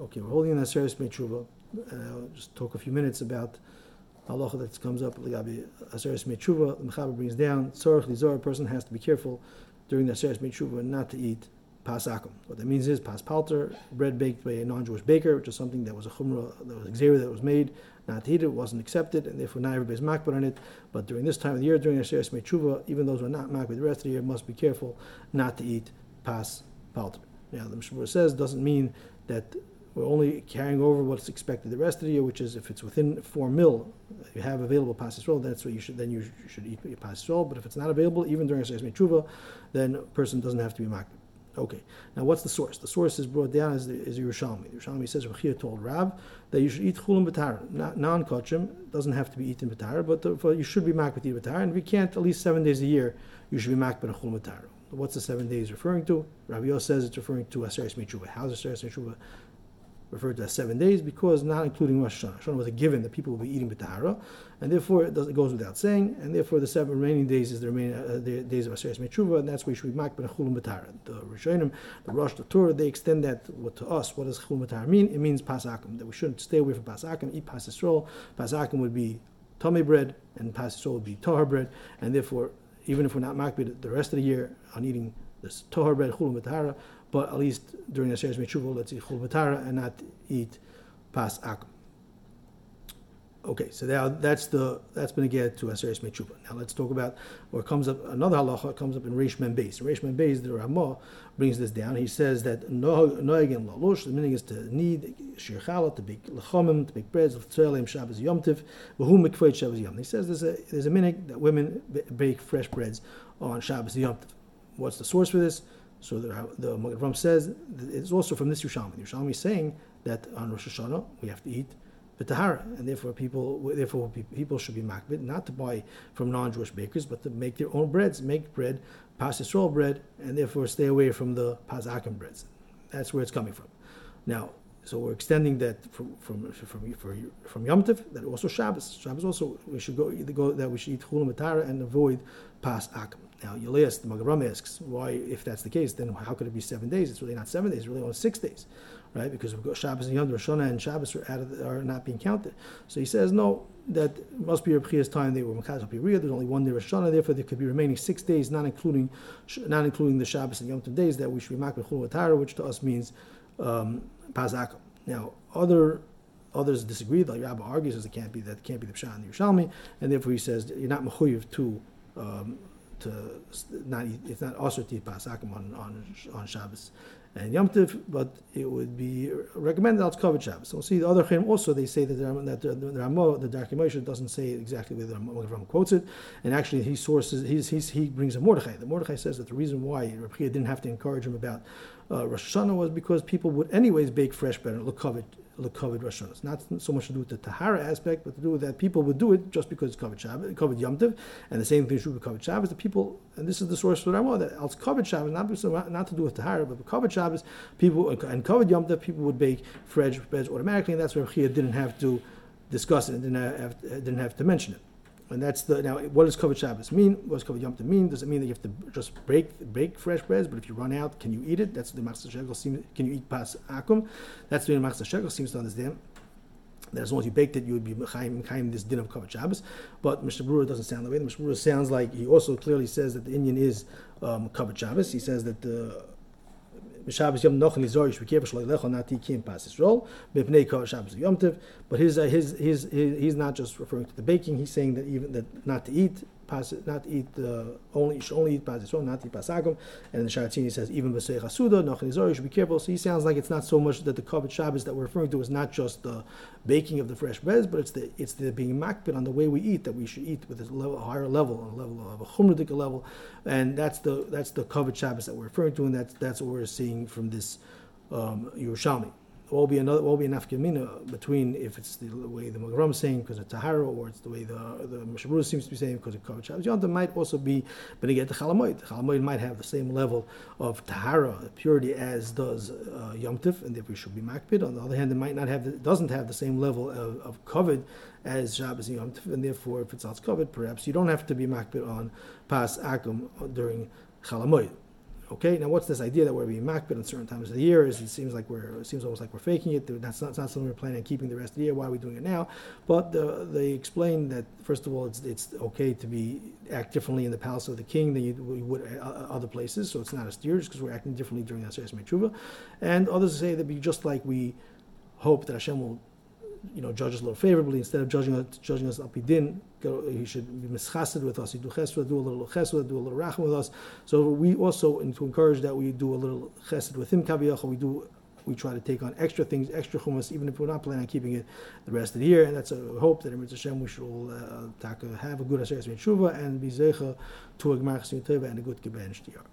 Okay, we're holding in Aseres Metshuva. Uh, I'll just talk a few minutes about halacha that comes up. Ligabi Aseres Metshuva. The Mechaber brings down Tzorach Lizor. A person has to be careful during the Aseres Metshuva not to eat pas akum. What that means is pas palter, bread baked by a non-Jewish baker, which is something that was a chumrah, that was xera that was made, not to eat it, wasn't accepted, and therefore not everybody's makpid on it. But during this time of the year, during Asheres Mechuva, even those who are not makbar the rest of the year must be careful not to eat pas palter. Now, the Mishnah says doesn't mean that we're only carrying over what's expected the rest of the year, which is if it's within four mil, you have available pas roll, that's what you should then you should eat your. But if it's not available, even during Asheres Mechuva, then a person doesn't have to be makpid. Okay, now what's the source? The source is brought down as, is Yerushalmi. Yerushalmi says Rechia told Rav that you should eat chulim b'tar. Non kachim doesn't have to be eaten b'tar, but you should be mak b'tir b'tar. And if you can't, at least seven days a year, you should be mak b'chulim b'tar. What's the seven days referring to? Rabbi Yos says it's referring to Aseres Mitzvah. How's Aseres Mitzvah referred to as seven days because not including Rosh Hashanah. Hashanah was a given that people will be eating b'tahara, and therefore it, it, goes without saying, and therefore the seven remaining days is the remaining uh, the days of Aseret Metshuva, and that's where you should be mak b'chulim b'tahara. The Rishonim, the Rosh, the Tur, they extend that to us. What does chulim b'tahara mean? It means pasakim, that we shouldn't stay away from pasakim, eat pas Yisrael. Pasakim would be tummy bread, and pas Yisrael would be tahar bread, and therefore, even if we're not makbid the rest of the year on eating this tahar bread, chulim b'tahara, but at least during the Aseret Metshuva, let's eat chul b'tahara and not eat pas akum. Okay, so now that's the that's been get to Aseres Mechuba. Now let's talk about what comes up. Another halacha comes up in Reish Mem Beis. Reish Mem Beis, the Ramah brings this down. He says that noeg and lalush. The meaning is to need shirchala to make lechomim to make breads of tzelim Shabbos yomtiv v'hu mikveit Shabbos yom. He says there's a there's a minhag that women bake fresh breads on Shabbos yomtiv. What's the source for this? So the the Ram says it's also from this Yerushalmi. Yerushalmi is saying that on Rosh Hashanah we have to eat tahara, and therefore people therefore people should be makbid not to buy from non-Jewish bakers, but to make their own breads, make bread, pas Yisrael bread, and therefore stay away from the pazakim breads. That's where it's coming from. Now, so we're extending that from from from from, from Yom Tov, that also Shabbos. Shabbos also we should go go that we should eat chulam and avoid pas akim. Now Elias, the Magaram asks, why, if that's the case, then how could it be seven days? It's really not seven days, it's really only six days, right? Because we've got Shabbos and Yom Rosh and Shabbos are, are not being counted. So he says, no, that must be Rebchia's time. They were Makaz Piriya. There's only one day Rosh therefore there could be remaining six days, not including not including the Shabbos and Yom Tov days that we should be Makpid Chul which to us means um, Pazakim. Now, other others disagree. The Rabbi argues that it can't be that it can't be the Pshat and the Yerushalmi, and therefore he says you're not mechuyev to um, to not it's not also to eat pasakim on, on on Shabbos and Yom Tov, but it would be recommended it's covered Shabbos. So we'll see the other chim also they say that the, Ramo, the Darkei Moshe doesn't say exactly where the Ramo quotes it, and actually he sources he's, he's, he brings a Mordechai. The Mordechai says that the reason why Rabbi didn't have to encourage him about uh, Rosh Hashanah was because people would anyways bake fresh bread and look covered covered Rosh Hashanah. It's not so much to do with the Tahara aspect, but to do with that people would do it just because it's covered Shabbat, covered Yom Tov, and the same thing should be covered Shabbos. The people, and this is the source for Ramah, that it's covered Shabbos, not, not to do with Tahara, but covered Shabbos, people, and covered Yom Tov, people would bake fresh breads automatically, and that's where Chia didn't have to discuss it didn't have, didn't have to mention it. And that's the now. What does covered Shabbos mean? What does covered Yom Tov mean? Does it mean that you have to just break break fresh breads? But if you run out, can you eat it? That's the Machatzis Shekel seems. Can you eat pas akum? That's the Machatzis Shekel seems to understand. That as long as you baked it, you would be mechayim this din of covered Shabbos. But Mishna Berura doesn't sound that way. Mishna Berura sounds like he also clearly says that the Indian is um, covered Shabbos. He says that the Shabbos Yom Pas Yisrael Shabbos Yom. But his, uh, his, his, he's not just referring to the baking. He's saying that even that not to eat not eat uh, only should only eat pas not eat pasagum. And the Sharatini says even b'sei chasuda nochen you should be careful. So he sounds like it's not so much that the covered Shabbos that we're referring to is not just the baking of the fresh breads, but it's the it's the being makbid on the way we eat that we should eat with a level, higher level, a level of a chumradik level, and that's the that's the covered Shabbos that we're referring to, and that's that's what we're seeing from this um, Yerushalmi will be another will be an afkamina between if it's the way the Magram is saying because of Tahara or it's the way the the Mishna Berura seems to be saying because of Shabbos Yonta might also be again the Chol Hamoed. The might have the same level of Tahara purity as does uh, Yom and therefore should be Makbid. On the other hand, it might not have the, doesn't have the same level of, of Kavod as Shabbos and and therefore if it's not covered perhaps you don't have to be Makbid on Pas Akum during Chol Hamoed. Okay, now what's this idea that we're being makbid on certain times of the year? It seems like we're it seems almost like we're faking it. That's not, not something we're planning on keeping the rest of the year. Why are we doing it now? But the, they explain that first of all, it's it's okay to be act differently in the palace of the king than you, would at other places. So it's not a steer because we're acting differently during that Aseret. And others say that be just like we hope that Hashem will you know, judge us a little favorably instead of judging us, judging us up din. He should be mischased with us. He do chesed, do a little chesed, do a little racham with us. So we also, and to encourage that, we do a little chesed with him. Kaviyach, we do. We try to take on extra things, extra chumas, even if we're not planning on keeping it the rest of the year. And that's a hope that in Hashem we should all uh, have a good Aseret Tshuva and be zecha to a Gemara and a good Geben Shtiyar.